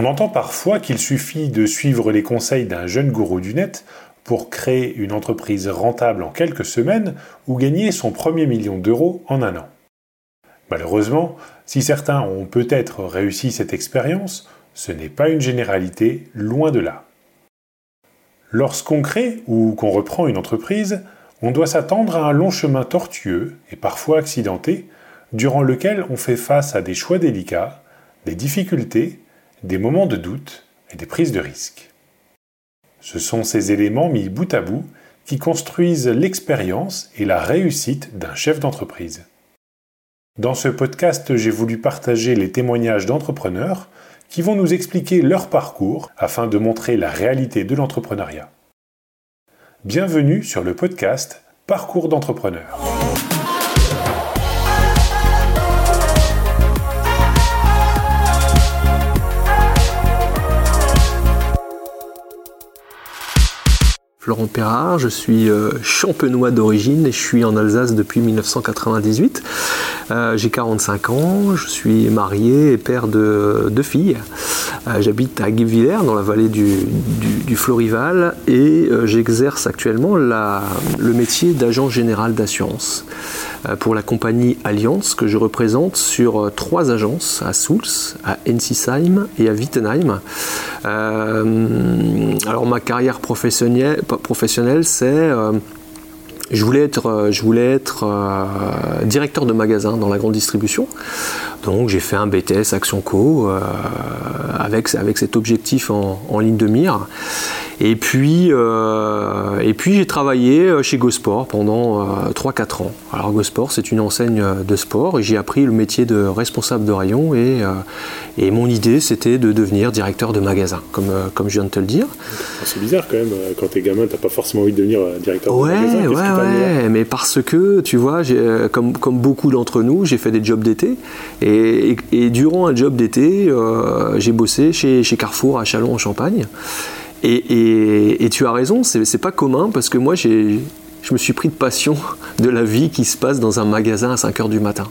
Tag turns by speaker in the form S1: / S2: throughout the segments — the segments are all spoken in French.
S1: On entend parfois qu'il suffit de suivre les conseils d'un jeune gourou du net pour créer une entreprise rentable en quelques semaines ou gagner son premier million d'euros en un an. Malheureusement, si certains ont peut-être réussi cette expérience, ce n'est pas une généralité, loin de là. Lorsqu'on crée ou qu'on reprend une entreprise, on doit s'attendre à un long chemin tortueux et parfois accidenté, durant lequel on fait face à des choix délicats, des difficultés, des moments de doute et des prises de risques. Ce sont ces éléments mis bout à bout qui construisent l'expérience et la réussite d'un chef d'entreprise. Dans ce podcast, j'ai voulu partager les témoignages d'entrepreneurs qui vont nous expliquer leur parcours afin de montrer la réalité de l'entrepreneuriat. Bienvenue sur le podcast Parcours d'entrepreneur.
S2: Perrard, je suis euh, champenois d'origine et je suis en Alsace depuis 1998. Euh, j'ai 45 ans, je suis marié et père de deux filles. Euh, j'habite à Guebwiller dans la vallée du, Florival et j'exerce actuellement le métier d'agent général d'assurance pour la compagnie Allianz que je représente sur trois agences à Souls, à Ensisheim et à Wittenheim. alors ma carrière professionnelle, professionnel, c'est euh, je voulais être, euh, je voulais être euh, directeur de magasin dans la grande distribution. Donc j'ai fait un BTS Action Co avec, avec cet objectif en, en ligne de mire. Et puis, euh, et puis j'ai travaillé euh, chez Gosport pendant 3-4 euh, ans. Alors Gosport, c'est une enseigne de sport et j'ai appris le métier de responsable de rayon et, et mon idée c'était de devenir directeur de magasin, comme, comme je viens de te le dire.
S1: C'est bizarre quand même, quand t'es gamin, t'as pas forcément envie de devenir directeur
S2: de
S1: magasin.
S2: Ouais, ouais, mais parce que, tu vois, comme, comme beaucoup d'entre nous, j'ai fait des jobs d'été et, et, durant un job d'été, j'ai bossé chez, chez Carrefour à Chalon en Champagne. Et, tu as raison, c'est pas commun parce que moi, je me suis pris de passion de la vie qui se passe dans un magasin à 5 h du matin.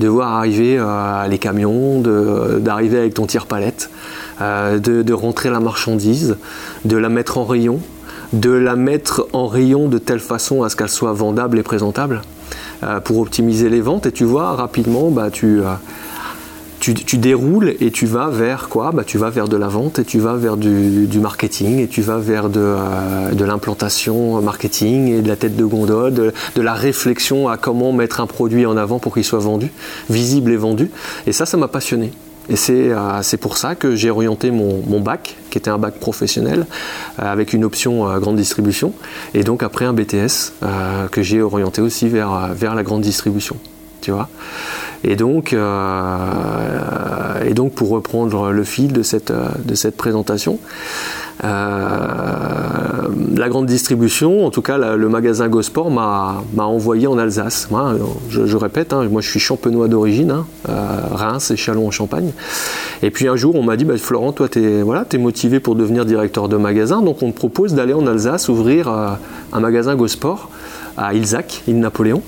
S2: De voir arriver euh, les camions, d'arriver avec ton tire-palette, euh, de, rentrer la marchandise, de la mettre en rayon, de la mettre en rayon de telle façon à ce qu'elle soit vendable et présentable euh, pour optimiser les ventes. Et tu vois, rapidement, bah, tu tu, déroules et tu vas vers quoi? Bah, Tu vas vers de la vente et tu vas vers du, marketing et tu vas vers de, euh, de l'implantation marketing et de la tête de gondole, de, la réflexion à comment mettre un produit en avant pour qu'il soit vendu, visible et vendu. Et ça, ça m'a passionné. Et c'est euh, pour ça que j'ai orienté mon, mon, bac, qui était un bac professionnel, euh, avec une option grande distribution, et donc après un BTS que j'ai orienté aussi vers, vers la grande distribution. Tu vois et donc, euh, et donc, pour reprendre le fil de cette, de cette présentation, euh, la grande distribution, en tout cas le magasin Gosport, m'a envoyé en Alsace. je, répète, hein, moi je suis champenois d'origine, hein, euh, Reims et Chalon en Champagne. Et puis un jour, on m'a dit bah, Florent, toi, tu es, voilà, motivé pour devenir directeur de magasin, donc on te propose d'aller en Alsace ouvrir un magasin Gosport à Ilzac, île Napoléon.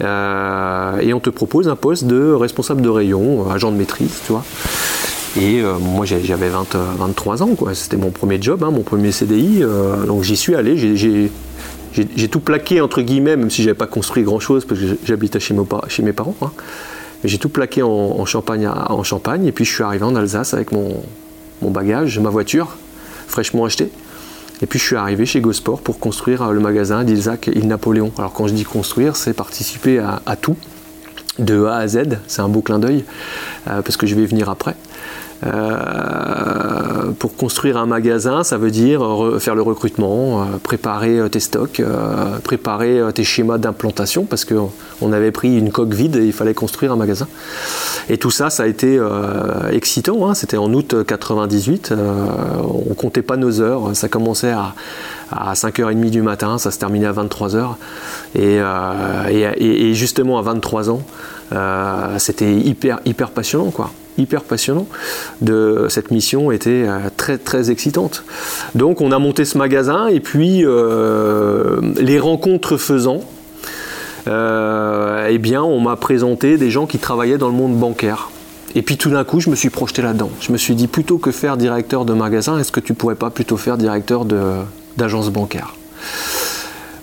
S2: Euh, et on te propose un poste de responsable de rayon, euh, agent de maîtrise, tu vois. Et euh, moi j'avais 23 ans, quoi. C'était mon premier job, hein, mon premier CDI. donc j'y suis allé, j'ai tout plaqué entre guillemets, même si j'avais pas construit grand chose parce que j'habitais chez, mes parents. Hein. J'ai tout plaqué en, Champagne, en Champagne et puis je suis arrivé en Alsace avec mon bagage, ma voiture fraîchement achetée. Et puis je suis arrivé chez Gosport pour construire euh, le magasin d'Ilzac et Napoléon. Alors quand je dis construire, c'est participer à, tout, de A à Z. C'est un beau clin d'œil, euh, parce que je vais venir après. Euh, pour construire un magasin, ça veut dire faire le recrutement, euh, préparer euh, tes stocks, préparer tes schémas d'implantation, parce qu'on avait pris une coque vide et il fallait construire un magasin. Et tout ça, ça a été excitant. Hein. C'était en août 98. on comptait pas nos heures. Ça commençait à, à 5h30 du matin, ça se terminait à 23h. Et, et, et justement, à 23 ans, c'était hyper, hyper passionnant. quoi hyper passionnant. De, cette mission était euh, très très excitante. Donc on a monté ce magasin et puis euh, les rencontres faisant, euh, eh bien on m'a présenté des gens qui travaillaient dans le monde bancaire. Et puis tout d'un coup, je me suis projeté là-dedans. Je me suis dit, plutôt que faire directeur de magasin, est-ce que tu pourrais pas plutôt faire directeur d'agence bancaire?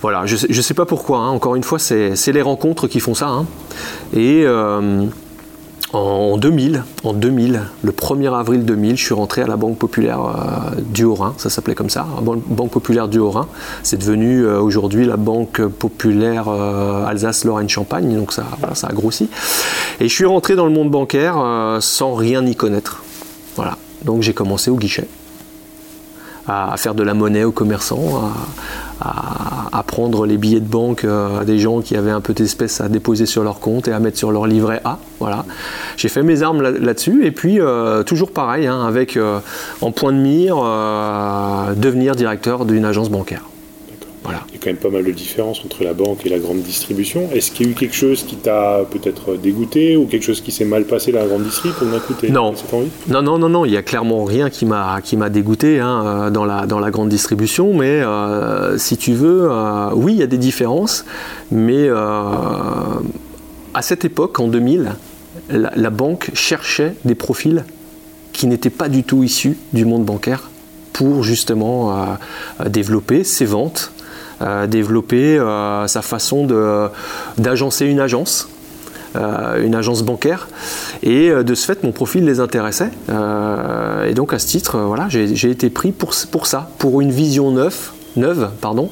S2: Voilà, je ne sais, pas pourquoi. Hein. Encore une fois, c'est les rencontres qui font ça. Hein. Et euh, en 2000, en 2000, le 1er avril 2000, je suis rentré à la Banque Populaire euh, du Haut-Rhin, ça s'appelait comme ça, Banque Populaire du Haut-Rhin. C'est devenu euh, aujourd'hui la Banque Populaire euh, Alsace-Lorraine-Champagne, donc ça, ça a grossi. Et je suis rentré dans le monde bancaire sans rien y connaître. Voilà, donc j'ai commencé au guichet à faire de la monnaie aux commerçants, à, prendre les billets de banque euh, des gens qui avaient un peu d'espèces à déposer sur leur compte et à mettre sur leur livret A. Voilà. J'ai fait mes armes là-dessus et puis euh, toujours pareil, hein, avec euh, en point de mire devenir directeur d'une agence bancaire.
S1: Il y a quand même pas mal de différences entre la banque et la grande distribution. Est-ce qu'il y a eu quelque chose qui t'a peut-être dégoûté ou quelque chose qui s'est mal passé dans la grande distribution pour d'un
S2: non. non, non, non, non, il y a clairement rien qui m'a qui m'a dégoûté hein, euh, dans la dans la grande distribution. Mais euh, si tu veux, euh, oui, il y a des différences, mais à cette époque, en 2000, la banque cherchait des profils qui n'étaient pas du tout issus du monde bancaire pour justement développer ses ventes développer euh, sa façon d'agencer une agence. Euh, une agence bancaire et euh, de ce fait mon profil les intéressait et donc à ce titre voilà j'ai été pris pour, pour ça pour une vision neuve neuve pardon,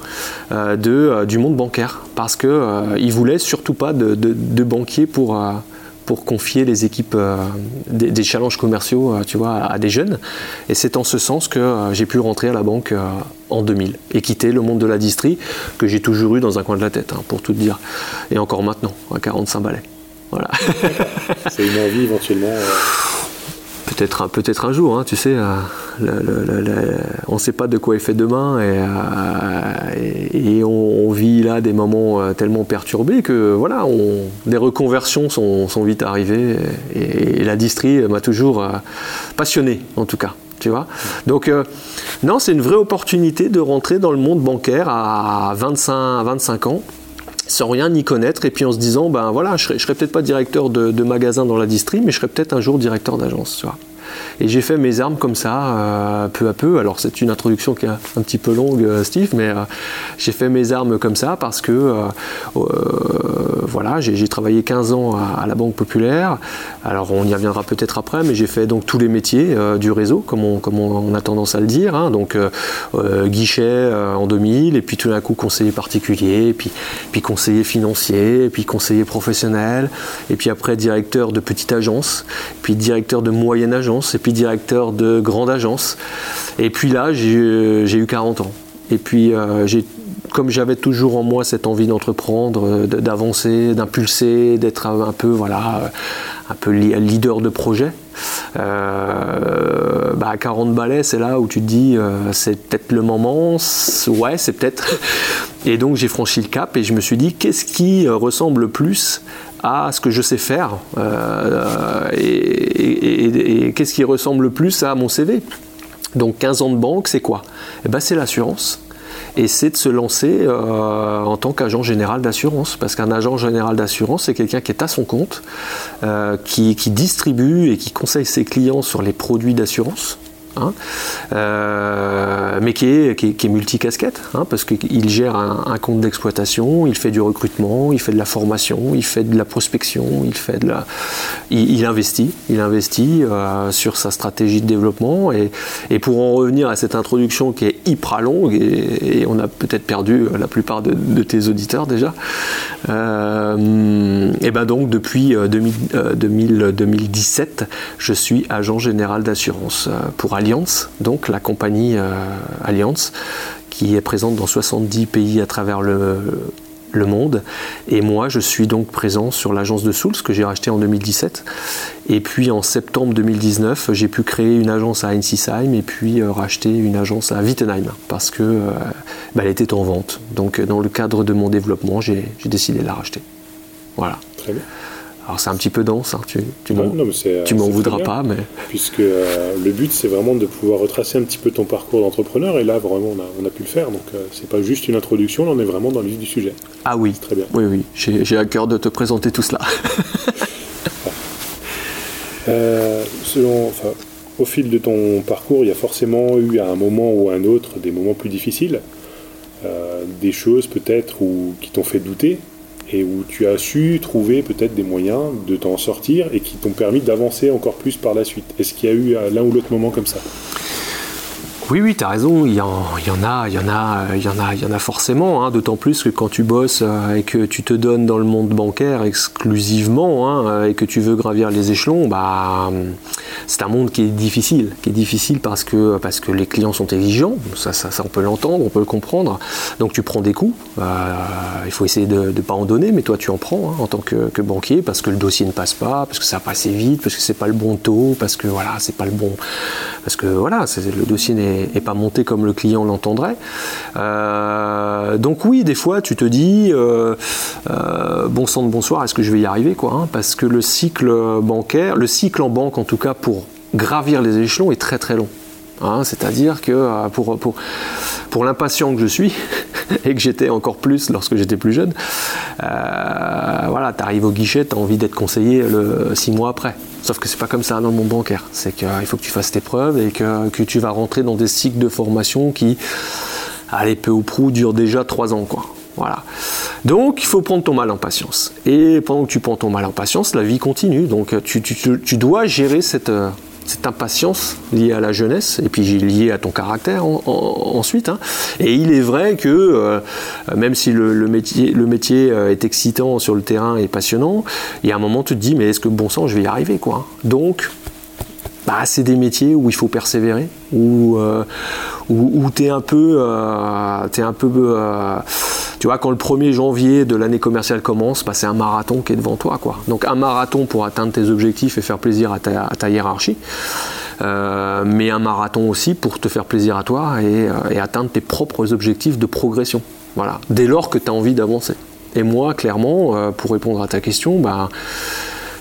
S2: de, du monde bancaire parce qu'ils ne voulaient surtout pas de, de banquiers pour, pour confier les équipes euh, des, challenges commerciaux euh, tu vois, à, des jeunes. Et c'est en ce sens que euh, j'ai pu rentrer à la banque en 2000 et quitter le monde de la distrie que j'ai toujours eu dans un coin de la tête, hein, pour tout dire. Et encore maintenant, à 45 balais. Voilà.
S1: c'est une envie éventuellement
S2: Peut-être peut un jour, hein, tu sais, euh, on ne sait pas de quoi est fait demain et, euh, on, vit là des moments euh, tellement perturbés que voilà, des reconversions sont, vite arrivées et, la distrie m'a toujours passionné en tout cas. Tu vois Donc, non, c'est une vraie opportunité de rentrer dans le monde bancaire à 25, 25 ans sans rien y connaître et puis en se disant ben voilà je serai, serai peut-être pas directeur de, magasin dans la distrie mais je serai peut-être un jour directeur d'agence et j'ai fait mes armes comme ça, euh, peu à peu. Alors c'est une introduction qui est un petit peu longue, euh, Steve, mais euh, j'ai fait mes armes comme ça parce que voilà, j'ai travaillé 15 ans à, la Banque Populaire. Alors on y reviendra peut-être après, mais j'ai fait donc tous les métiers du réseau, comme on, a tendance à le dire. Hein. donc guichet en 2000, et puis tout d'un coup conseiller particulier, puis, conseiller financier, puis conseiller professionnel, et puis après directeur de petite agence, puis directeur de moyenne agence et puis directeur de grande agence. Et puis là, j'ai eu 40 ans. Et puis, euh, comme j'avais toujours en moi cette envie d'entreprendre, euh, d'avancer, d'impulser, d'être un peu, voilà, euh, un peu leader de projet, bah, à 40 balais, c'est là où tu te dis, c'est peut-être le moment, ouais, c'est peut-être. Et donc j'ai franchi le cap et je me suis dit, qu'est-ce qui ressemble le plus à ce que je sais faire euh, et, qu'est-ce qui ressemble le plus à mon CV. Donc 15 ans de banque, c'est quoi? Eh ben, C'est l'assurance. Et c'est de se lancer euh, en tant qu'agent général d'assurance. Parce qu'un agent général d'assurance, c'est quelqu'un qui est à son compte, euh, qui, distribue et qui conseille ses clients sur les produits d'assurance. Hein, euh, mais qui est, qui est, multicasquette, hein, parce qu'il gère un, compte d'exploitation, il fait du recrutement, il fait de la formation, il fait de la prospection, il fait de la, il, investit, il investit euh, sur sa stratégie de développement. Et, et, pour en revenir à cette introduction qui est hyper longue, et, on a peut-être perdu la plupart de, tes auditeurs déjà, euh, et ben donc depuis 2000, 2017, je suis agent général d'assurance pour Allianz, donc la compagnie euh, Allianz, qui est présente dans 70 pays à travers le, monde. Et moi, je suis donc présent sur l'agence de Souls que j'ai racheté en 2017. Et puis en septembre 2019, j'ai pu créer une agence à Ensisheim et puis euh, racheter une agence à Wittenheim parce que euh, bah, était en vente. Donc dans le cadre de mon développement, j'ai décidé de la racheter. Voilà.
S1: Très bien.
S2: Alors c'est un petit peu dense, hein. tu, tu m'en
S1: euh,
S2: voudras pas. Mais...
S1: Puisque euh, le but c'est vraiment de pouvoir retracer un petit peu ton parcours d'entrepreneur et là vraiment on a, pu le faire. Donc euh, c'est pas juste une introduction, là on est vraiment dans le vif du sujet.
S2: Ah oui, très bien. Oui, oui, j'ai à cœur de te présenter tout cela.
S1: selon, au fil de ton parcours, il y a forcément eu à un moment ou à un autre des moments plus difficiles, des choses peut-être qui t'ont fait douter et où tu as su trouver peut-être des moyens de t'en sortir et qui t'ont permis d'avancer encore plus par la suite. Est-ce qu'il y a eu l'un ou l'autre moment comme ça?
S2: Oui, oui, tu as raison, il y, en, a, il y en a, y en a, y en a forcément, hein, d'autant plus que quand tu bosses euh, et que tu te donnes dans le monde bancaire exclusivement hein, euh, et que tu veux gravir les échelons, bah, c'est un monde qui est difficile, qui est difficile parce que, parce que les clients sont exigeants, ça, ça, on peut l'entendre, on peut le comprendre, donc tu prends des coups, euh, il faut essayer de ne pas en donner, mais toi tu en prends hein, en tant que, banquier parce que le dossier ne passe pas, parce que ça passe vite, parce que c'est pas le bon taux, parce que voilà, c'est pas le bon, parce que voilà, le dossier n'est et, pas monter comme le client l'entendrait. Euh, donc oui, des fois, tu te dis, euh, euh, bon sang de bonsoir, est-ce que je vais y arriver quoi hein, Parce que le cycle bancaire, le cycle en banque en tout cas pour gravir les échelons est très très long. Hein. C'est-à-dire que pour, pour, pour l'impatient que je suis, et que j'étais encore plus lorsque j'étais plus jeune, voilà, tu arrives au guichet, tu as envie d'être conseillé le, six mois après. Sauf que c'est pas comme ça dans le monde bancaire. C'est qu'il faut que tu fasses tes preuves et que, que, tu vas rentrer dans des cycles de formation qui, allez, peu ou prou, durent déjà trois ans, quoi. Voilà. Donc, il faut prendre ton mal en patience. Et pendant que tu prends ton mal en patience, la vie continue. Donc, tu, tu, tu dois gérer cette, cette impatience liée à la jeunesse et puis liée à ton caractère ensuite. Hein. Et il est vrai que euh, même si le, métier, euh, est excitant sur le terrain et passionnant, il y a un moment tu te dis mais est-ce que bon sang je vais y arriver quoi. Donc bah, c'est des métiers où il faut persévérer, où, euh, tu es un peu tu vois, quand le 1er janvier de l'année commerciale commence, bah, c'est un marathon qui est devant toi. Quoi. Donc un marathon pour atteindre tes objectifs et faire plaisir à ta, hiérarchie. Euh, mais un marathon aussi pour te faire plaisir à toi et, euh, atteindre tes propres objectifs de progression. Voilà. Dès lors que tu as envie d'avancer. Et moi, clairement, euh, pour répondre à ta question, bah,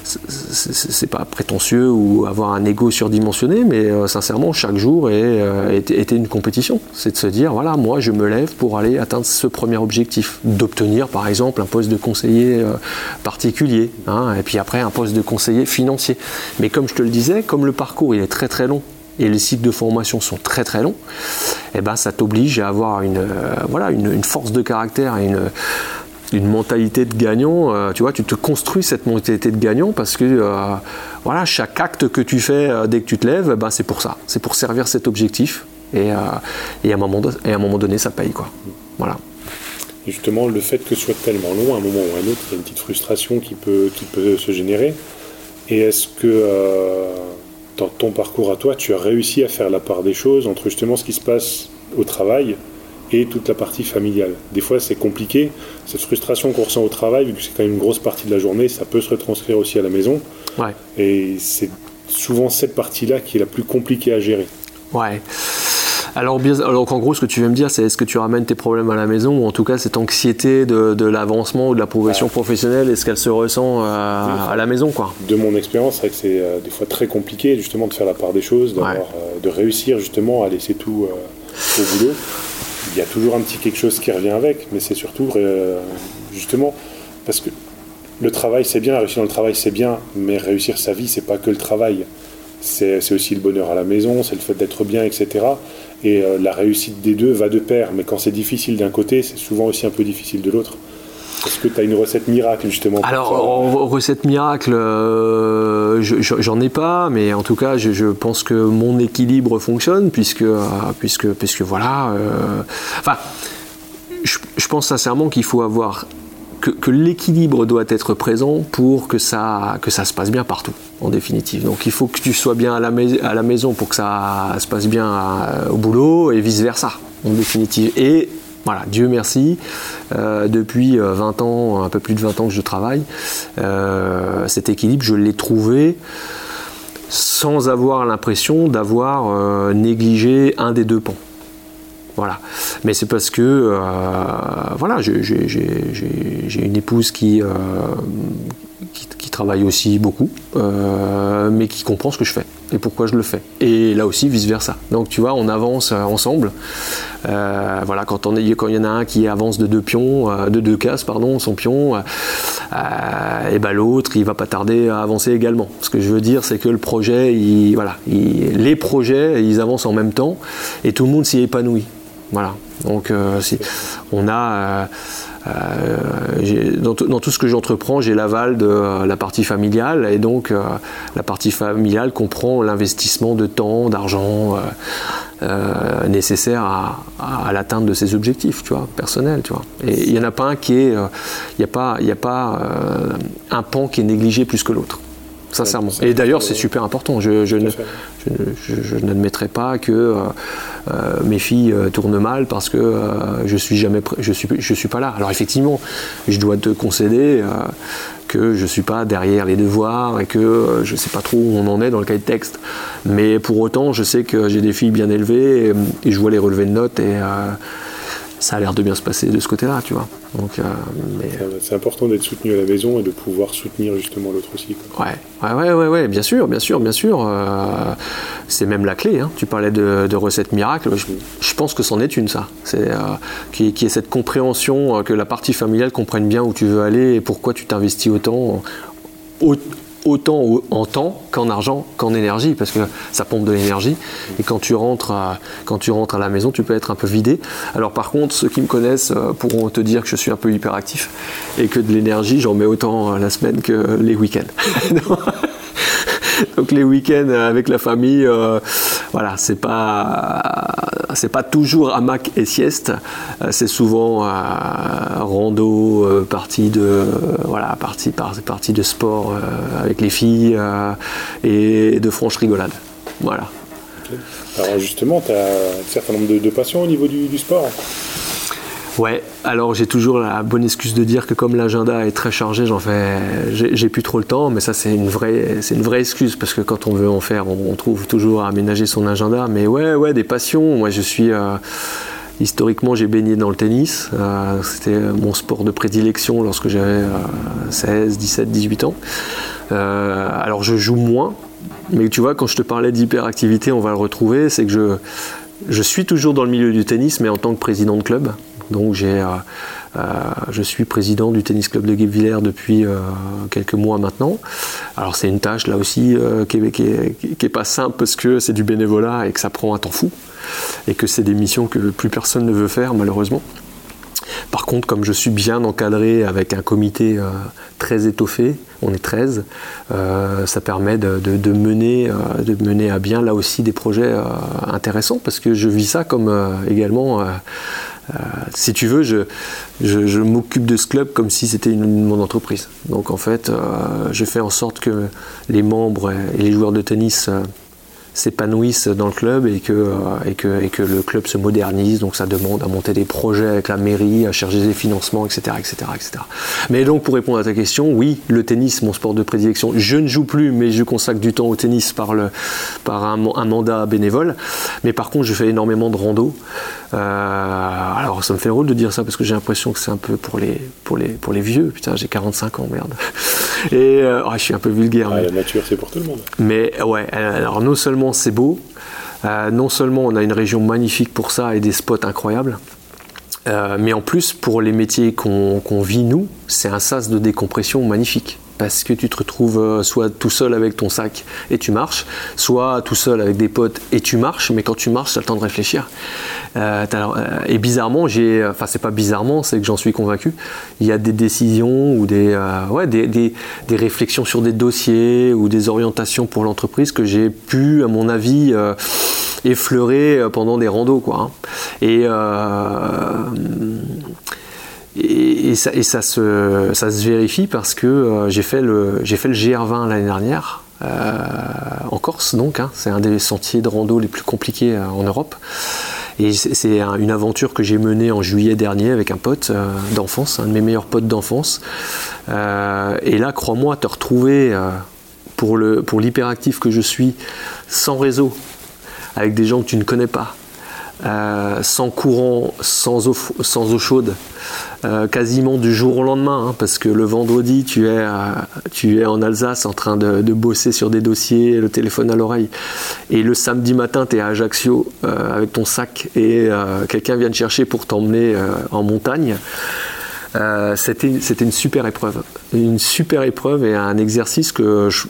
S2: c'est pas prétentieux ou avoir un ego surdimensionné, mais euh, sincèrement, chaque jour euh, était une compétition. C'est de se dire, voilà, moi je me lève pour aller atteindre ce premier objectif, d'obtenir par exemple un poste de conseiller euh, particulier, hein, et puis après un poste de conseiller financier. Mais comme je te le disais, comme le parcours il est très très long, et les cycles de formation sont très très longs, et eh ben ça t'oblige à avoir une, voilà, une, force de caractère et une, une mentalité de gagnant. Euh, tu vois, tu te construis cette mentalité de gagnant parce que euh, voilà, chaque acte que tu fais euh, dès que tu te lèves, ben, c'est pour ça. C'est pour servir cet objectif. Et, et, à un moment et à un moment donné, ça paye. Quoi. Voilà.
S1: justement, le fait que ce soit tellement long, à un moment ou à un autre, il y a une petite frustration qui peut, qui peut se générer. Et est-ce que dans ton parcours à toi, tu as réussi à faire la part des choses entre justement ce qui se passe au travail et toute la partie familiale. Des fois, c'est compliqué. Cette frustration qu'on ressent au travail, vu que c'est quand même une grosse partie de la journée, ça peut se retranscrire aussi à la maison.
S2: Ouais.
S1: Et c'est souvent cette partie-là qui est la plus compliquée à gérer.
S2: Ouais. Alors, bien, alors en gros, ce que tu veux me dire, c'est est-ce que tu ramènes tes problèmes à la maison, ou en tout cas cette anxiété de, l'avancement ou de la progression professionnelle, est-ce qu'elle se ressent euh, à la maison quoi?
S1: De mon expérience, c'est vrai que c'est euh, des fois très compliqué justement de faire la part des choses, euh, de réussir justement à laisser tout au boulot il y a toujours un petit quelque chose qui revient avec, mais c'est surtout euh, justement parce que le travail c'est bien, réussir dans le travail c'est bien, mais réussir sa vie c'est pas que le travail, c'est aussi le bonheur à la maison, c'est le fait d'être bien, etc. Et euh, la réussite des deux va de pair, mais quand c'est difficile d'un côté, c'est souvent aussi un peu difficile de l'autre. Est-ce que tu as une recette miracle justement
S2: Alors, recette miracle, euh, j'en ai pas, mais en tout cas, je, pense que mon équilibre fonctionne, puisque, euh, puisque, puisque voilà. Euh, enfin, je, pense sincèrement qu'il faut avoir. Que, l'équilibre doit être présent pour que ça, que ça se passe bien partout, en définitive. Donc il faut que tu sois bien à la, à la maison pour que ça se passe bien au boulot et vice-versa, en définitive. Et voilà, Dieu merci, euh, depuis 20 euh, ans, un peu plus de 20 ans que je travaille, euh, cet équilibre, je l'ai trouvé sans avoir l'impression d'avoir négligé un des deux pans. Voilà. Mais c'est parce que voilà, j'ai une épouse qui, qui, travaille aussi beaucoup, mais qui comprend ce que je fais et pourquoi je le fais. Et là aussi, vice-versa. Donc tu vois, on avance ensemble. voilà, quand, il y en a un qui avance de deux pions, de deux cases, pardon, son pion, et ben l'autre, il va pas tarder à avancer également. Ce que je veux dire, c'est que le projet, il, voilà, les projets, ils avancent en même temps et tout le monde s'y épanouit. Voilà. Donc, on a euh, dans, tout ce que j'entreprends, j'ai l'aval de euh, la partie familiale et donc euh, la partie familiale comprend l'investissement de temps, d'argent nécessaire à, l'atteinte de ses objectifs, tu vois, personnels, tu vois. Et il n'y en a pas un qui est, il n'y a pas, il a pas un pan qui est négligé plus que l'autre sincèrement. Et d'ailleurs, c'est super important. Je, je, je, n'admettrai pas que euh, euh, mes filles euh, tournent mal parce que je suis jamais je suis je suis pas là. Alors effectivement, je dois te concéder que je suis pas derrière les devoirs et que je sais pas trop où on en est dans le cas de texte. Mais pour autant, je sais que j'ai des filles bien élevées et, je vois les relevés de notes et ça a l'air de bien se passer de ce côté-là, tu vois. Donc, euh,
S1: c'est important d'être soutenu à la maison et de pouvoir soutenir justement l'autre aussi.
S2: Ouais, ouais, ouais, ouais, bien sûr, bien sûr, bien sûr. Euh, c'est même la clé. Hein. Tu parlais de, recettes miracles. Je, pense que c'en est une, ça. C'est euh, qui, qui, est cette compréhension que la partie familiale comprenne bien où tu veux aller et pourquoi tu t'investis autant autant en temps qu'en argent qu'en énergie, parce que ça pompe de l'énergie. Et quand tu, rentres à, quand tu rentres à la maison, tu peux être un peu vidé. Alors par contre, ceux qui me connaissent euh, pourront te dire que je suis un peu hyperactif et que de l'énergie, j'en mets autant la semaine que les week-ends. Donc les week-ends avec la famille, euh, voilà, c'est pas pas toujours hamac et sieste, euh, c'est souvent euh, rando, partie de voilà, partie, partie de sport avec les filles et de franches rigolades. Voilà.
S1: Alors justement, tu as un certain nombre de, passions au niveau du sport
S2: Ouais, alors j'ai toujours la bonne excuse de dire que comme l'agenda est très chargé, j'en fais, j'ai plus trop le temps, mais ça c'est une vraie, c'est une vraie excuse parce que quand on veut en faire, on, trouve toujours à aménager son agenda. Mais ouais, ouais, des passions. Moi, je suis euh, historiquement, j'ai baigné dans le tennis. Euh, c'était mon sport de prédilection lorsque j'avais 16, 17, 18 ans. Euh, alors je joue moins, mais tu vois, quand je te parlais d'hyperactivité, on va le retrouver. C'est que je je suis toujours dans le milieu du tennis, mais en tant que président de club. Donc euh, euh, je suis président du tennis club de Guebwiller depuis euh, quelques mois maintenant. Alors c'est une tâche là aussi qui n'est pas simple parce que c'est du bénévolat et que ça prend un temps fou et que c'est des missions que plus personne ne veut faire malheureusement. Par contre, comme je suis bien encadré avec un comité très étoffé, on est 13, ça permet de mener à bien là aussi des projets intéressants parce que je vis ça comme également euh, si tu veux, je, m'occupe de ce club comme si c'était mon entreprise. Donc en fait, euh, je fais en sorte que les membres et les joueurs de tennis euh, s'épanouissent dans le club et que, le club se modernise. Donc ça demande à monter des projets avec la mairie, à chercher des financements, etc., etc., etc. Mais donc pour répondre à ta question, oui, le tennis, mon sport de prédilection. Je ne joue plus, mais je consacre du temps au tennis par, par un, mandat bénévole. Mais par contre, je fais énormément de rando. Euh, alors ça me fait drôle de dire ça parce que j'ai l'impression que c'est un peu pour les, pour les, pour les vieux. Putain, j'ai 45 ans, merde. Et euh, je suis un peu vulgaire.
S1: Ah, La nature, c'est pour tout le monde.
S2: Mais ouais, alors non seulement c'est beau, euh, non seulement on a une région magnifique pour ça et des spots incroyables, euh, mais en plus pour les métiers qu'on vit nous, c'est un sas de décompression magnifique parce que tu te retrouves euh, soit tout seul avec ton sac et tu marches, soit tout seul avec des potes et tu marches, mais quand tu marches, tu as le temps de réfléchir. Euh, euh, et bizarrement, j'ai, enfin c'est pas bizarrement, c'est que j'en suis convaincu, il y a des décisions ou des, ouais, des, des, des, réflexions sur des dossiers ou des orientations pour l'entreprise que j'ai pu, à mon avis, effleurer pendant des randos. Quoi, hein. Et et, ça, se, vérifie parce que euh, j'ai fait, le, fait le GR20 l'année dernière, euh, en Corse donc, hein. c'est un des sentiers de rando les plus compliqués euh, en Europe. Et c'est une aventure que j'ai menée en juillet dernier avec un pote d'enfance, un de mes meilleurs potes d'enfance. et là, crois-moi, te retrouver pour l'hyperactif pour que je suis, sans réseau, avec des gens que tu ne connais pas, euh, sans courant, sans eau, chaude, euh, quasiment du jour au lendemain, hein, parce que le vendredi, tu es, en Alsace en train de, bosser sur des dossiers, le téléphone à l'oreille, et le samedi matin, tu es à Ajaccio euh, avec ton sac, et quelqu'un vient te chercher pour t'emmener en montagne. c'était, c'était une super épreuve. Une super épreuve et un exercice que je,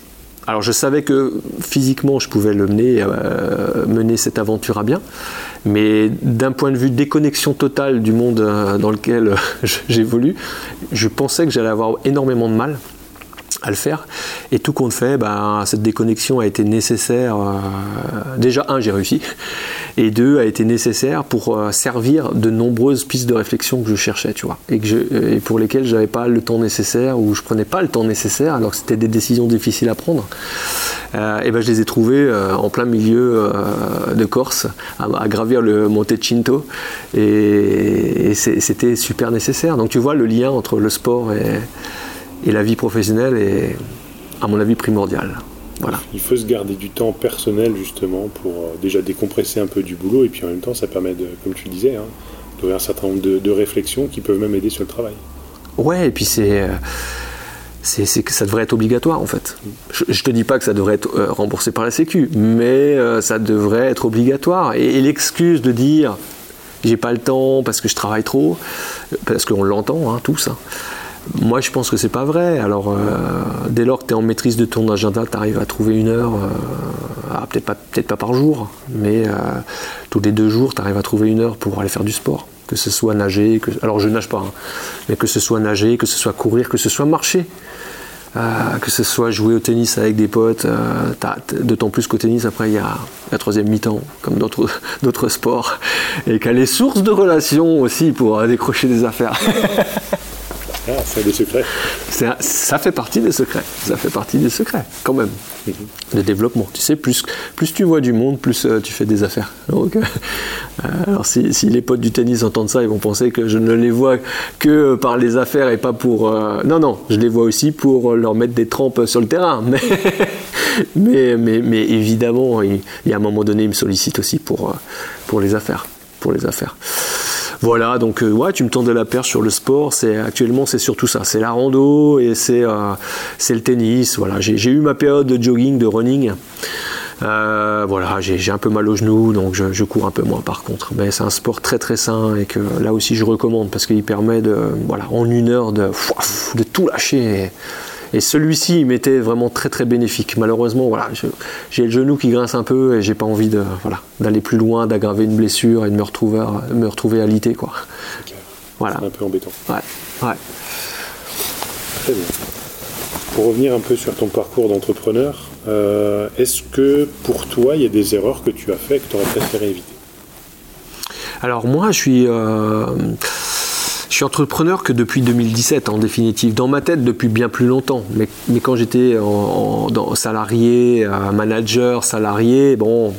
S2: alors je savais que physiquement je pouvais le mener, euh, mener cette aventure à bien, mais d'un point de vue déconnexion totale du monde euh, dans lequel j'évolue, je pensais que j'allais avoir énormément de mal à le faire. Et tout compte fait, ben, cette déconnexion a été nécessaire. Euh, déjà, un, j'ai réussi. Et deux, a été nécessaire pour euh, servir de nombreuses pistes de réflexion que je cherchais, tu vois. Et, que je, pour lesquelles je n'avais pas le temps nécessaire ou je prenais pas le temps nécessaire alors que c'était des décisions difficiles à prendre. Euh, et ben, je les ai trouvées en plein milieu de Corse, à, gravir le Monte Cinto. Et c'était super nécessaire. Donc tu vois le lien entre le sport et et la vie professionnelle est, à mon avis, primordiale. Voilà.
S1: Il faut se garder du temps personnel justement pour euh, déjà décompresser un peu du boulot et puis en même temps ça permet de, comme tu le disais, hein, d'ouvrir un certain nombre de, réflexions qui peuvent même aider sur le travail.
S2: Ouais, et puis c'est euh, c'est que ça devrait être obligatoire en fait. Je, ne te dis pas que ça devrait être euh, remboursé par la Sécu, mais ça devrait être obligatoire. Et, et l'excuse de dire j'ai pas le temps parce que je travaille trop, parce qu'on l'entend hein, tous. Hein. Moi, je pense que c'est pas vrai. Alors, euh, dès lors que tu es en maîtrise de ton agenda, tu arrives à trouver une heure, ah, peut-être pas, peut pas par jour, mais euh, tous les deux jours, tu arrives à trouver une heure pour aller faire du sport. Que ce soit nager, alors je nage pas, hein, mais que ce soit nager, que ce soit courir, que ce soit marcher. que ce soit jouer au tennis avec des potes, d'autant plus qu'au tennis, après, il y a la troisième mi-temps, comme d'autres sports, et qu'elle est source de relations aussi pour décrocher des affaires.
S1: Ah, c'est des secrets.
S2: Ça fait partie des secrets. Ça fait partie des secrets, quand même, mhm. de développement. Tu sais, plus, plus tu vois du monde, plus euh, tu fais des affaires. Donc, euh, alors, si, les potes du tennis entendent ça, ils vont penser que je ne les vois que par les affaires et pas pour. Euh, non, non, je les vois aussi pour leur mettre des trempes sur le terrain. Mais, mais, mais, évidemment, il, y a un moment donné, ils me sollicitent aussi pour, pour les affaires. Pour les affaires. Voilà, donc euh, ouais, tu me de la perche sur le sport. C'est actuellement c'est surtout ça, c'est la rando et c'est euh, le tennis. Voilà, j'ai eu ma période de jogging, de running. Euh, voilà, j'ai un peu mal au genou, donc je, cours un peu moins par contre. Mais c'est un sport très très sain et que là aussi je recommande parce qu'il permet de, voilà, en une heure de, de tout lâcher. Celui-ci, il m'était vraiment très très bénéfique. Malheureusement, voilà, j'ai le genou qui grince un peu et j'ai pas envie de voilà d'aller plus loin, d'aggraver une blessure et de me retrouver me retrouver alité quoi.
S1: Voilà. C'est un peu embêtant.
S2: Ouais. ouais.
S1: Très bien. Pour revenir un peu sur ton parcours d'entrepreneur, euh, est-ce que pour toi, il y a des erreurs que tu as faites que tu aurais préféré éviter?
S2: Alors moi, je suis... Euh, je suis entrepreneur que depuis 2017, en définitive. Dans ma tête, depuis bien plus longtemps. Mais, quand j'étais salarié, euh, manager, salarié, bon,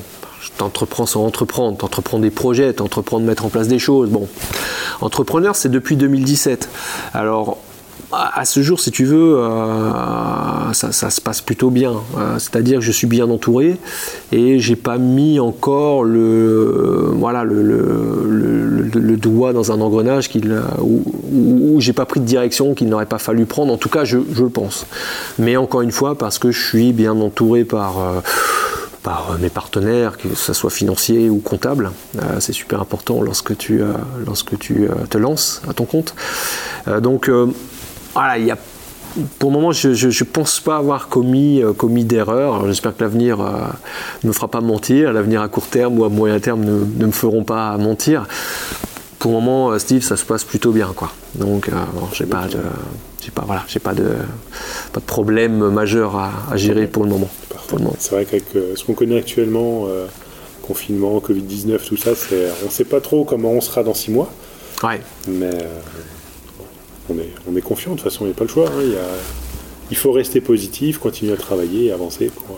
S2: t'entreprends sans entreprendre, t'entreprends des projets, t'entreprends de mettre en place des choses. Bon, entrepreneur, c'est depuis 2017. Alors, à ce jour, si tu veux, euh, ça, se passe plutôt bien. Euh, c'est-à-dire que je suis bien entouré et j'ai pas mis encore le, voilà, le, doigt dans un engrenage où, où, j'ai pas pris de direction qu'il n'aurait pas fallu prendre. En tout cas, je, le pense. Mais encore une fois, parce que je suis bien entouré par euh, mes partenaires, que ce soit financier ou comptable. c'est super important lorsque tu, lorsque tu te lances à ton compte. donc voilà, il y a pour le moment, je ne pense pas avoir commis, euh, commis d'erreur. J'espère que l'avenir euh, ne me fera pas mentir. L'avenir à court terme ou à moyen terme ne, me feront pas mentir. Pour le moment, euh, Steve, ça se passe plutôt bien. Quoi. Donc, bon, j'ai pas de, pas, voilà, pas de, pas de problème majeur à, gérer pour le moment.
S1: C'est vrai qu'avec ce qu'on connaît actuellement, confinement, Covid-19, tout ça, on ne sait pas trop comment on sera dans six mois.
S2: Ouais.
S1: Mais on est, on est confiant, de toute façon, il n'y a pas le choix. Hein. Il, faut rester positif, continuer à travailler, avancer pour.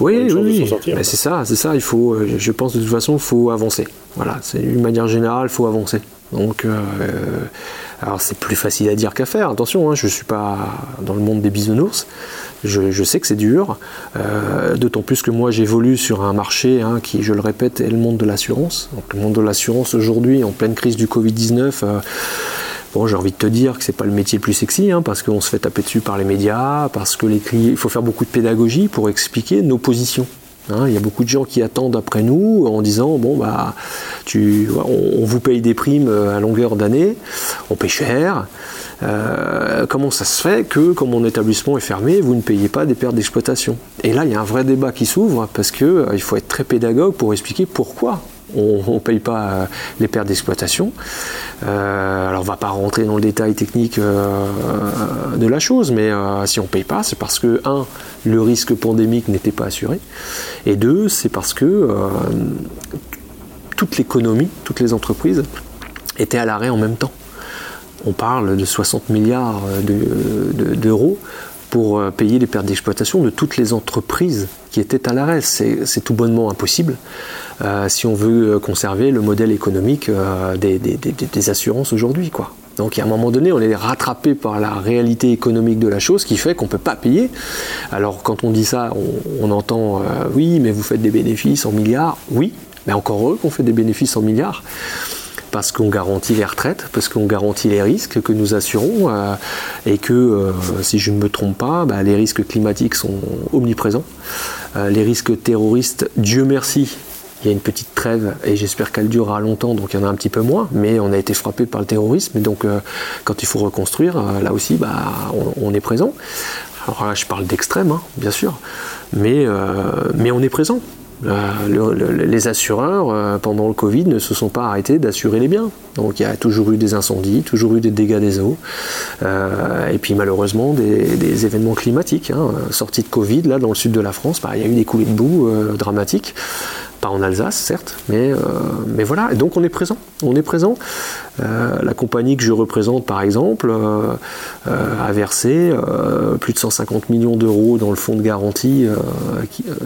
S2: oui, oui, c'est ça, c'est ça. Il faut, euh, je pense de toute façon, il faut avancer. Voilà, c'est une manière générale, il faut avancer. Donc, euh, alors c'est plus facile à dire qu'à faire. Attention, hein, je ne suis pas dans le monde des bisounours. Je, sais que c'est dur, d'autant plus que moi j'évolue sur un marché hein, qui, je le répète, est le monde de l'assurance. Donc le monde de l'assurance aujourd'hui, en pleine crise du Covid-19, Bon, j'ai envie de te dire que c'est pas le métier le plus sexy, hein, parce qu'on se fait taper dessus par les médias, parce que les il faut faire beaucoup de pédagogie pour expliquer nos positions. Hein. il y a beaucoup de gens qui attendent après nous en disant bon bah on, vous paye des primes euh, à longueur d'année, on paye cher. Euh, comment ça se fait que, comme mon établissement est fermé, vous ne payez pas des pertes d'exploitation? Et là, il y a un vrai débat qui s'ouvre parce qu'il euh, faut être très pédagogue pour expliquer pourquoi on ne paye pas euh, les pertes d'exploitation. Euh, alors on ne va pas rentrer dans le détail technique euh, de la chose, mais si on ne paye pas, c'est parce que, un, le risque pandémique n'était pas assuré, et deux, c'est parce que toute l'économie, toutes les entreprises étaient à l'arrêt en même temps. On parle de 60 milliards d'euros pour euh, payer les pertes d'exploitation de toutes les entreprises qui étaient à l'arrêt. C'est tout bonnement impossible euh, si on veut euh, conserver le modèle économique des, assurances aujourd'hui. Donc à un moment donné, on est rattrapé par la réalité économique de la chose qui fait qu'on ne peut pas payer. Alors quand on dit ça, on, entend oui, mais vous faites des bénéfices en milliards. Oui, mais encore heureux qu'on fait des bénéfices en milliards parce qu'on garantit les retraites, parce qu'on garantit les risques que nous assurons, euh, et que, euh, si je ne me trompe pas, bah, les risques climatiques sont omniprésents. Euh, les risques terroristes, Dieu merci, il y a une petite trêve et j'espère qu'elle durera longtemps, donc il y en a un petit peu moins, mais on a été frappé par le terrorisme, et donc quand il faut reconstruire, là aussi, bah, on, est présent. Alors là, je parle d'extrême, hein, bien sûr, mais, mais on est présent. Euh, les assureurs, euh, pendant le Covid, ne se sont pas arrêtés d'assurer les biens. Donc il y a toujours eu des incendies, toujours eu des dégâts des eaux, euh, et puis malheureusement des, événements climatiques. Hein. Sortie de Covid, là dans le sud de la France, bah, il y a eu des coulées de boue dramatiques pas en Alsace certes, mais, euh, mais voilà, et donc on est présent, on est présent. Euh, la compagnie que je représente par exemple euh, a versé plus de 150 millions d'euros dans le fonds de garantie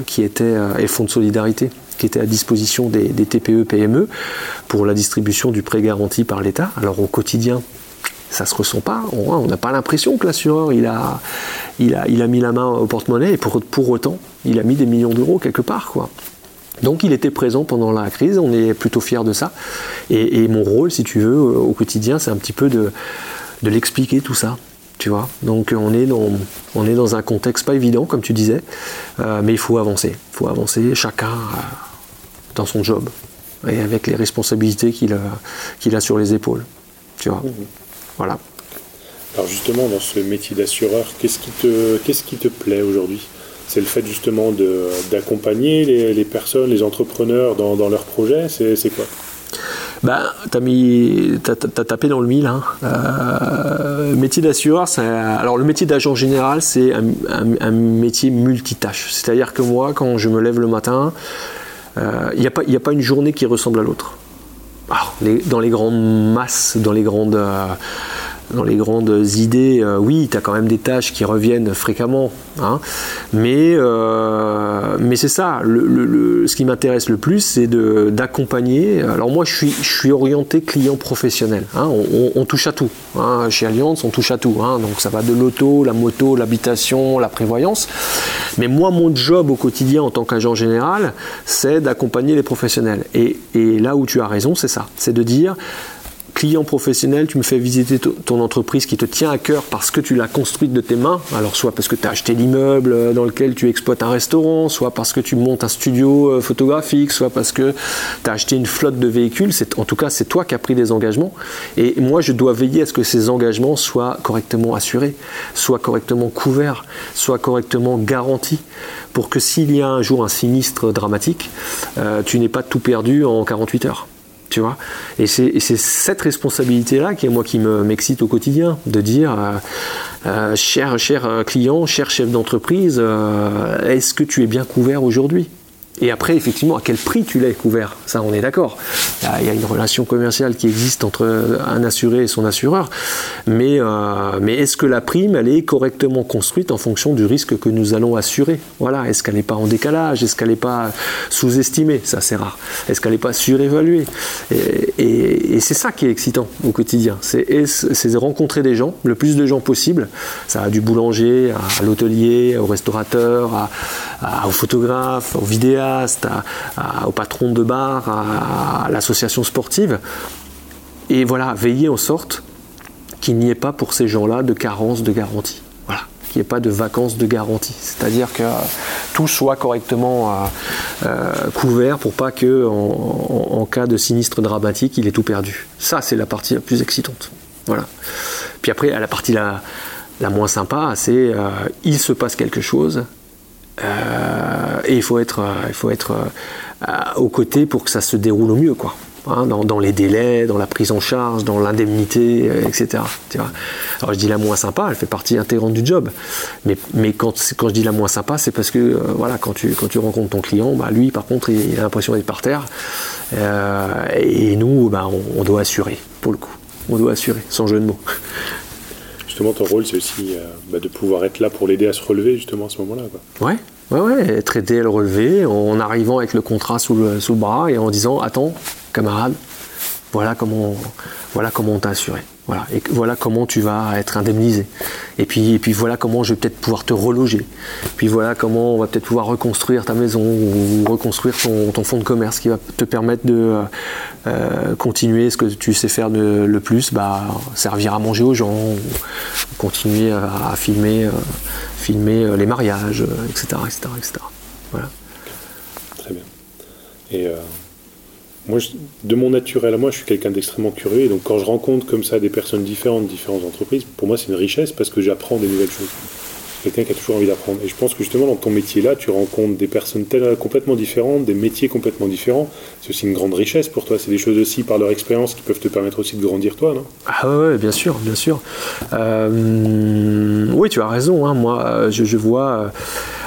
S2: qui, était, et fonds de solidarité qui était à disposition des, TPE PME pour la distribution du prêt garanti par l'État. Alors au quotidien, ça se ressent pas. On n'a pas l'impression que l'assureur il a, il, a, il a mis la main au porte-monnaie et pour, pour autant il a mis des millions d'euros quelque part quoi. Donc il était présent pendant la crise, on est plutôt fiers de ça. Et, mon rôle, si tu veux, au quotidien, c'est un petit peu de, l'expliquer tout ça. Tu vois Donc on est, dans, on est dans un contexte pas évident, comme tu disais, euh, mais il faut avancer. Il faut avancer chacun euh, dans son job et avec les responsabilités qu'il a, qu'il a sur les épaules. Tu vois mmh. Voilà.
S1: Alors justement, dans ce métier d'assureur, qu'est-ce qui te, qu'est-ce qui te plaît aujourd'hui? C'est le fait justement d'accompagner les, personnes, les entrepreneurs dans, leurs projets C'est quoi?
S2: Ben, t'as mis, as, tapé dans le mille. Hein. Euh, métier d'assureur, alors le métier d'agent général, c'est un, métier multitâche. C'est-à-dire que moi, quand je me lève le matin, il euh, n'y a, a, pas une journée qui ressemble à l'autre. dans les grandes masses, dans les grandes euh, dans les grandes idées, euh, oui, tu as quand même des tâches qui reviennent fréquemment. Hein. mais euh, mais c'est ça, ce qui m'intéresse le plus, c'est d'accompagner. Alors moi, je suis, je suis orienté client professionnel. Hein. on, touche à tout. Hein. Chez Allianz, on touche à tout. donc ça va de l'auto, la moto, l'habitation, la prévoyance. Mais moi, mon job au quotidien en tant qu'agent général, c'est d'accompagner les professionnels. Et là où tu as raison, c'est ça. C'est de dire client professionnel, tu me fais visiter ton entreprise qui te tient à cœur parce que tu l'as construite de tes mains, alors soit parce que tu as acheté l'immeuble euh, dans lequel tu exploites un restaurant, soit parce que tu montes un studio euh, photographique, soit parce que tu as acheté une flotte de véhicules, en tout cas c'est toi qui as pris des engagements. Et moi je dois veiller à ce que ces engagements soient correctement assurés, soient correctement couverts, soient correctement garantis. Pour que s'il y a un jour un sinistre dramatique, euh, tu n'aies pas tout perdu en 48 heures Et c'est cette responsabilité-là qui est moi qui m'excite au quotidien, de dire, euh, euh, cher, cher client, cher chef d'entreprise, euh, est-ce que tu es bien couvert aujourd'hui? Et après, effectivement, à quel prix tu l'as couvert? Ça, on est d'accord. Il y a une relation commerciale qui existe entre un assuré et son assureur. Mais, euh, mais est-ce que la prime, elle est correctement construite en fonction du risque que nous allons assurer? Voilà. Est-ce qu'elle n'est pas en décalage? Est-ce qu'elle n'est pas sous-estimée? Ça, c'est rare. Est-ce qu'elle n'est pas surévaluée? Et, c'est ça qui est excitant au quotidien. C'est rencontrer des gens, le plus de gens possible. Ça va du boulanger à l'hôtelier, au restaurateur, à, au photographe, au vidéaste au patron de bar, à, l'association sportive. Et voilà, veiller en sorte qu'il n'y ait pas pour ces gens-là de carence de garantie. Voilà, qu'il n'y ait pas de vacances de garantie. C'est-à-dire que tout soit correctement euh, euh, couvert pour pas que cas de sinistre dramatique, il ait tout perdu. Ça, c'est la partie la plus excitante. Voilà. Puis après, la partie la, moins sympa, c'est euh, il se passe quelque chose, euh, et il faut être, euh, il faut être euh, aux côtés pour que ça se déroule au mieux, quoi. Hein, dans, les délais, dans la prise en charge, dans l'indemnité, etc. Tu vois. Alors je dis la moins sympa, elle fait partie intégrante du job. Mais, mais quand, quand je dis la moins sympa, c'est parce que voilà, quand, tu, quand tu rencontres ton client, bah, lui par contre il, a l'impression d'être par terre. et nous, bah, on doit assurer, pour le coup. On doit assurer, sans jeu de mots.
S1: Justement, ton rôle, c'est aussi euh, bah, de pouvoir être là pour l'aider à se relever, justement, à ce moment-là.
S2: Ouais, ouais, être aidé à le relever en arrivant avec le contrat sous le, sous le bras et en disant Attends, camarade, voilà comment, voilà comment on t'a assuré. Voilà, et voilà comment tu vas être indemnisé. Et puis, et puis voilà comment je vais peut-être pouvoir te reloger. Puis voilà comment on va peut-être pouvoir reconstruire ta maison ou reconstruire ton, fonds de commerce qui va te permettre de euh, continuer ce que tu sais faire le plus, bah, servir à manger aux gens, continuer à, filmer, euh, euh, les mariages, etc., etc.. Voilà.
S1: Très bien. Moi, de mon naturel à moi, je suis quelqu'un d'extrêmement curieux. Donc, quand je rencontre comme ça des personnes différentes, différentes entreprises, pour moi, c'est une richesse parce que j'apprends des nouvelles choses. Quelqu'un qui a toujours envie d'apprendre. Et je pense que justement, dans ton métier-là, tu rencontres des personnes tellement, complètement différentes, des métiers complètement différents. C'est aussi une grande richesse pour toi. C'est des choses aussi, par leur expérience, qui peuvent te permettre aussi de grandir toi, non?
S2: Ah ouais, bien sûr, bien sûr. Euh, oui, tu as raison. Hein. Moi, je, je vois. Euh,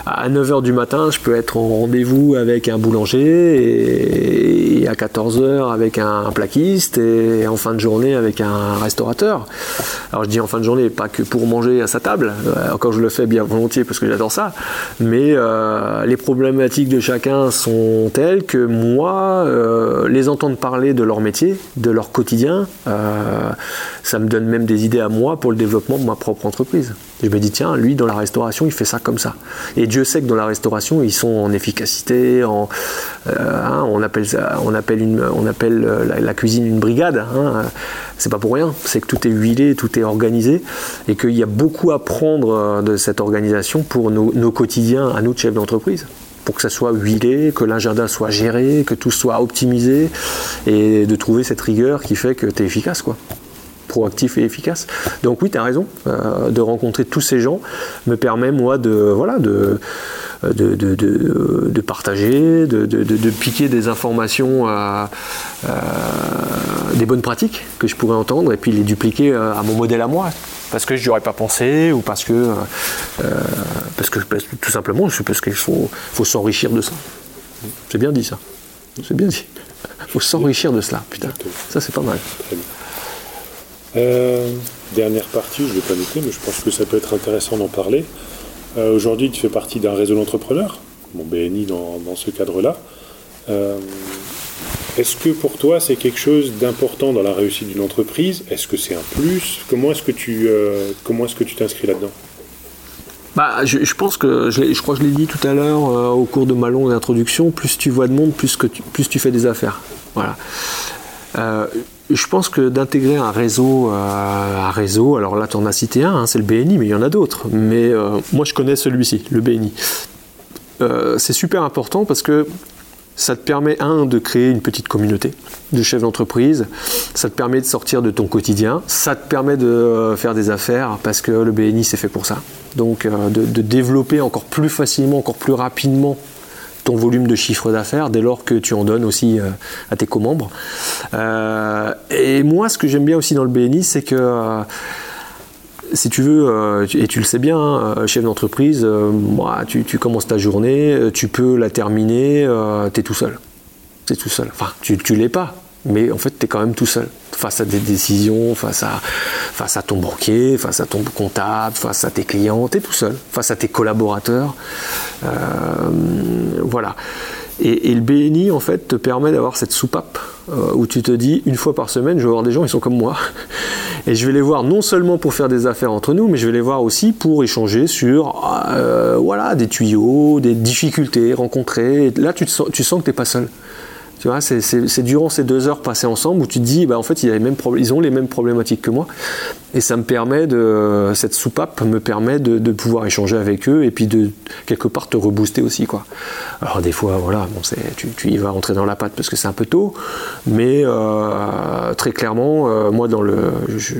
S2: à 9h du matin, je peux être en rendez-vous avec un boulanger et à 14h avec un plaquiste et en fin de journée avec un restaurateur. Alors je dis en fin de journée, pas que pour manger à sa table, euh, encore je le fais bien volontiers parce que j'adore ça, mais euh, les problématiques de chacun sont telles que moi, euh, les entendre parler de leur métier, de leur quotidien, ça me donne même des idées à moi pour le développement de ma propre entreprise. Je me dis, tiens, lui, dans la restauration, il fait ça comme ça. Et Dieu sait que dans la restauration, ils sont en efficacité, en, euh, hein, on appelle, on appelle, une, on appelle euh, la, cuisine une brigade. Hein. C'est pas pour rien, c'est que tout est huilé, tout est organisé, et qu'il y a beaucoup à prendre euh, de cette organisation pour nos, nos quotidiens à nous de chefs d'entreprise pour que ça soit huilé, que l'agenda soit géré, que tout soit optimisé, et de trouver cette rigueur qui fait que tu es efficace. quoi proactif et efficace. Donc oui, tu as raison, euh, de rencontrer tous ces gens me permet moi de, voilà, de, de, de, de partager, de, piquer des informations, euh, euh, des bonnes pratiques que je pourrais entendre et puis les dupliquer à mon modèle à moi. Parce que je n'y aurais pas pensé ou parce que, parce que tout simplement, parce qu'il faut, faut s'enrichir de ça. C'est bien dit ça. C'est bien dit. Il faut s'enrichir de cela. Putain, ça c'est pas mal.
S1: Euh, dernière partie, je ne vais pas noter, mais je pense que ça peut être intéressant d'en parler. Euh, aujourd'hui, tu fais partie d'un réseau d'entrepreneurs, mon BNI dans, ce cadre-là. Euh, est-ce que pour toi, c'est quelque chose d'important dans la réussite d'une entreprise? Est-ce que c'est un plus? Comment est-ce que tu t'inscris là-dedans?
S2: Bah, je, pense que, je, crois que je l'ai dit tout à l'heure au cours de ma longue introduction, plus tu vois de monde, plus, que tu, plus tu fais des affaires. Voilà je pense que d'intégrer un réseau, euh, un réseau, alors là tu en as cité un, hein, c'est le BNI, mais il y en a d'autres. Mais euh, moi je connais celui-ci, le BNI. Euh, c'est super important parce que ça te permet, un, de créer une petite communauté de chefs d'entreprise, ça te permet de sortir de ton quotidien, ça te permet de faire des affaires parce que le BNI c'est fait pour ça. Donc de, de développer encore plus facilement, encore plus rapidement ton volume de chiffre d'affaires dès lors que tu en donnes aussi euh, à tes co-membres. Euh, et moi, ce que j'aime bien aussi dans le BNI, c'est que euh, si tu veux, et tu le sais bien, hein, chef d'entreprise, tu, tu, commences ta journée, tu peux la terminer, tu es tout seul. Es tout seul. Enfin, tu ne l'es pas, mais en fait, tu es quand même tout seul face à des décisions, face à, face à ton banquier, face à ton comptable, face à tes clients, tu es tout seul, face à tes collaborateurs. Euh, voilà. Et, le BNI, en fait, te permet d'avoir cette soupape euh, où tu te dis, une fois par semaine, je vais voir des gens, ils sont comme moi. Et je vais les voir non seulement pour faire des affaires entre nous, mais je vais les voir aussi pour échanger sur euh, voilà, des tuyaux, des difficultés rencontrées. là, tu, sens, tu sens que tu n'es pas seul c'est durant ces deux heures passées ensemble où tu te dis, bah, en fait, ils, ont les mêmes problématiques que moi. Et ça me permet de, cette soupape me permet de, pouvoir échanger avec eux et puis de quelque part te rebooster aussi, quoi. Alors des fois, voilà, bon, tu, tu, y vas rentrer dans la patte parce que c'est un peu tôt, mais euh, très clairement, euh, moi, dans le,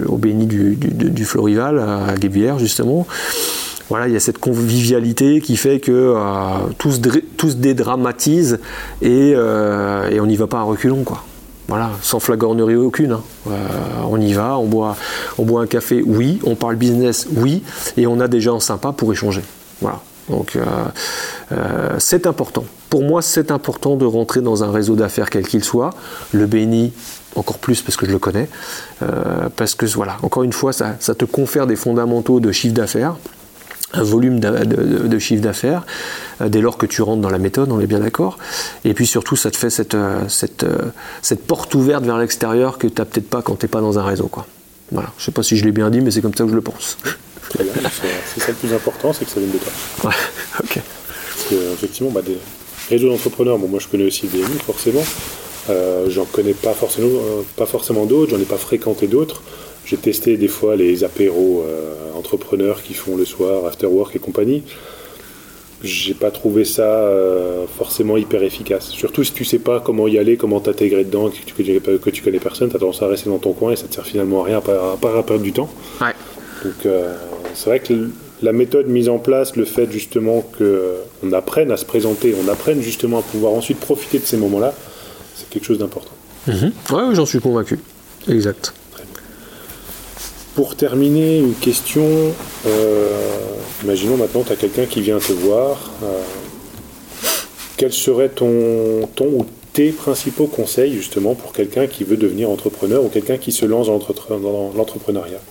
S2: au béni du, du, Florival à Guébillère justement voilà, il y a cette convivialité qui fait que euh, tout, se, dédramatise euh, et, on n'y va pas à reculons, quoi. Voilà, sans flagornerie aucune. Hein. Euh, on y va, on boit, un café, oui, on parle business, oui, et on a des gens sympas pour échanger. Voilà. Donc c'est important. Pour moi, c'est important de rentrer dans un réseau d'affaires quel qu'il soit. Le béni, encore plus parce que je le connais. parce que voilà, encore une fois, ça te confère des fondamentaux de chiffre d'affaires un volume de, chiffre d'affaires euh, dès lors que tu rentres dans la méthode, on est bien d'accord. Et puis surtout, ça te fait cette, euh, cette, euh, cette porte ouverte vers l'extérieur que tu n'as peut-être pas quand tu n'es pas dans un réseau. Quoi. Voilà. Je ne sais pas si je l'ai bien dit, mais c'est comme ça que je le pense.
S1: C'est ça le plus important, c'est que ça vienne de toi. Ouais, ok. Parce que, effectivement, bah, des réseaux d'entrepreneurs, bon, moi je connais aussi des BNI, forcément. j'en connais pas forcément, pas forcément d'autres, j'en ai pas fréquenté d'autres. J'ai testé des fois les apéros euh, entrepreneurs qui font le soir, after work et compagnie. J'ai pas trouvé ça euh, forcément hyper efficace. Surtout si tu sais pas comment y aller, comment t'intégrer dedans, que tu, que tu connais personne, tu as tendance à rester dans ton coin et ça te sert finalement à rien, à part à perdre du temps. Donc euh, c'est vrai que la méthode mise en place, le fait justement qu'on apprenne à se présenter, on apprenne justement à pouvoir ensuite profiter de ces moments-là, c'est quelque chose d'important.
S2: Mhm. Oui, j'en suis convaincu. Exact.
S1: Pour terminer, une question. Euh, imaginons maintenant, tu as quelqu'un qui vient te voir. Euh, quel serait ton, ton ou tes principaux conseils justement pour quelqu'un qui veut devenir entrepreneur ou quelqu'un qui se lance dans l'entrepreneuriat?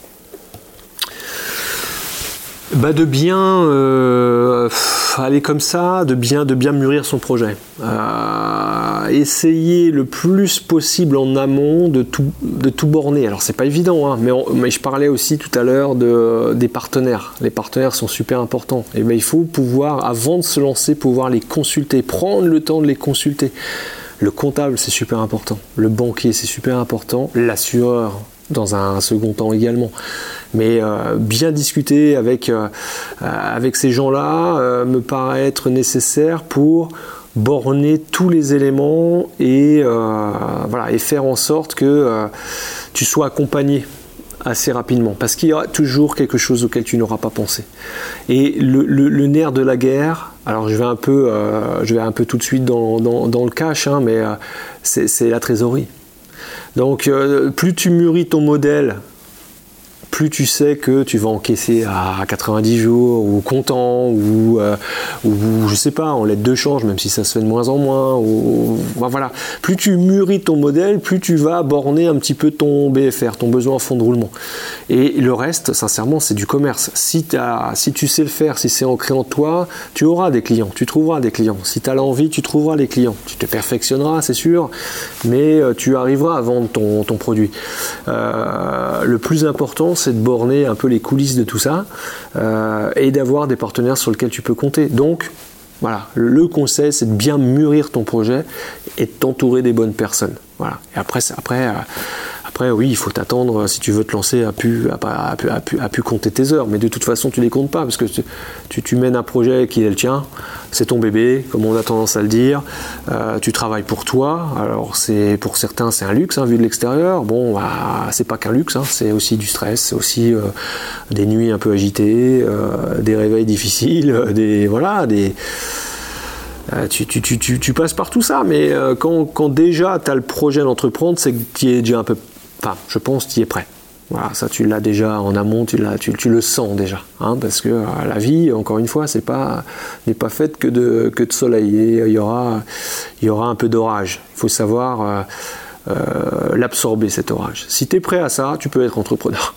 S2: Bah de bien euh, aller comme ça, de bien, de bien mûrir son projet. Euh, essayer le plus possible en amont de tout, de tout borner. Alors c'est pas évident, hein, mais, je parlais aussi tout à l'heure de, des partenaires. Les partenaires sont super importants. Ben, il faut pouvoir, avant de se lancer, pouvoir les consulter, prendre le temps de les consulter. Le comptable, c'est super important. Le banquier, c'est super important. L'assureur, dans un second temps également. Mais euh, bien discuter avec, euh, avec ces gens-là euh, me paraît être nécessaire pour borner tous les éléments et, voilà, et faire en sorte que tu sois accompagné assez rapidement, parce qu'il y aura toujours quelque chose auquel tu n'auras pas pensé. Et le, nerf de la guerre, alors je vais un peu, je vais un peu tout de suite dans, dans, le cash, hein, mais c'est la trésorerie. Donc plus tu mûris ton modèle plus tu sais que tu vas encaisser à 90 jours ou comptant ou, euh, ou je sais pas en lettre de change même si ça se fait de moins en moins ou, voilà. Plus tu mûris ton modèle plus tu vas borner un petit peu ton BFR ton besoin en fond de roulement. Et le reste sincèrement c'est du commerce. Si, si tu sais le faire si c'est ancré en toi tu auras des clients tu trouveras des clients. Si tu as l'envie tu trouveras les clients. Tu te perfectionneras c'est sûr mais euh, tu arriveras à vendre ton, ton produit. Euh, le plus important c'est de borner un peu les coulisses de tout ça euh, et d'avoir des partenaires sur lesquels tu peux compter. Donc, voilà, le conseil, c'est de bien mûrir ton projet et de t'entourer des bonnes personnes. Voilà. Et après, après, euh, après, oui, il faut t'attendre, si tu veux te lancer, à pu, à, à, pu, compter tes heures. Mais de toute façon, tu les comptes pas, parce que tu, mènes un projet qui est le tien, c'est ton bébé, comme on a tendance à le dire. Euh, tu travailles pour toi. Alors, pour certains, c'est un luxe, hein, vu de l'extérieur. Bon, bah, c'est pas qu'un luxe, hein, c'est aussi du stress, c'est aussi euh, des nuits un peu agitées, euh, des réveils difficiles, des. Voilà, des. Tu, passes par tout ça, mais quand, quand déjà tu as le projet d'entreprendre, c'est que tu es déjà un peu Enfin, je pense tu es prêt. Voilà, ça tu l'as déjà en amont, tu, tu, le sens déjà, hein, parce que euh, la vie, encore une fois, c'est pas n'est pas faite que de que de soleil. il y aura il y aura un peu d'orage. Il faut savoir euh, euh, l'absorber cet orage. Si tu es prêt à ça, tu peux être entrepreneur.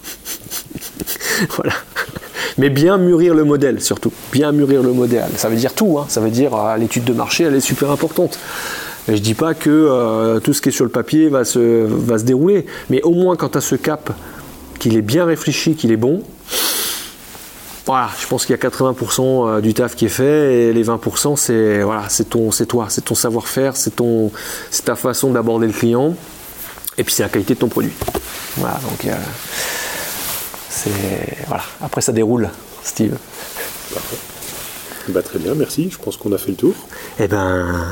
S2: voilà. Mais bien mûrir le modèle surtout, bien mûrir le modèle. Ça veut dire tout, hein. ça veut dire l'étude de marché, elle est super importante. Et je dis pas que tout ce qui est sur le papier va se, va se dérouler, mais au moins quand tu as ce cap qu'il est bien réfléchi, qu'il est bon, voilà, je pense qu'il y a 80% euh, du taf qui est fait et les 20% c'est voilà, toi, c'est ton savoir-faire, c'est c'est ta façon d'aborder le client et puis c'est la qualité de ton produit. Voilà, donc euh, c'est voilà, après ça déroule, Steve.
S3: Bah, très bien, merci. Je pense qu'on a fait le tour.
S2: Eh ben,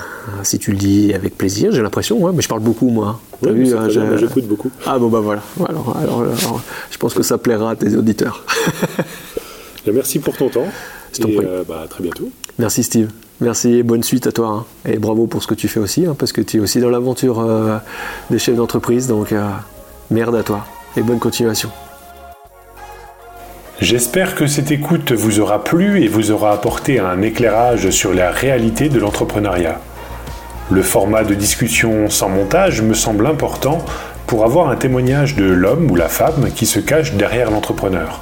S2: si tu le dis avec plaisir, j'ai l'impression, mais je parle beaucoup moi.
S3: Hein, j'écoute beaucoup.
S2: Ah bon bah voilà. Alors, alors, je pense que ça plaira à tes auditeurs.
S3: merci pour ton temps. Et euh, bah, à très bientôt.
S2: Merci Steve. Merci et bonne suite à toi. Hein. Et bravo pour ce que tu fais aussi, hein, parce que tu es aussi dans l'aventure euh, des chefs d'entreprise. Donc euh, merde à toi et bonne continuation.
S1: J'espère que cette écoute vous aura plu et vous aura apporté un éclairage sur la réalité de l'entrepreneuriat. Le format de discussion sans montage me semble important pour avoir un témoignage de l'homme ou la femme qui se cache derrière l'entrepreneur.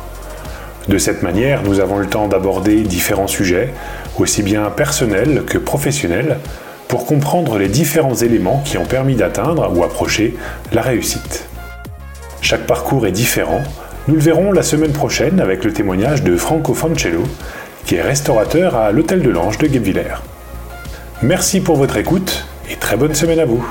S1: De cette manière, nous avons le temps d'aborder différents sujets, aussi bien personnels que professionnels, pour comprendre les différents éléments qui ont permis d'atteindre ou approcher la réussite. Chaque parcours est différent, nous le verrons la semaine prochaine avec le témoignage de Franco Fancello, qui est restaurateur à l'Hôtel de l'Ange de Guebwiller. Merci pour votre écoute et très bonne semaine à vous.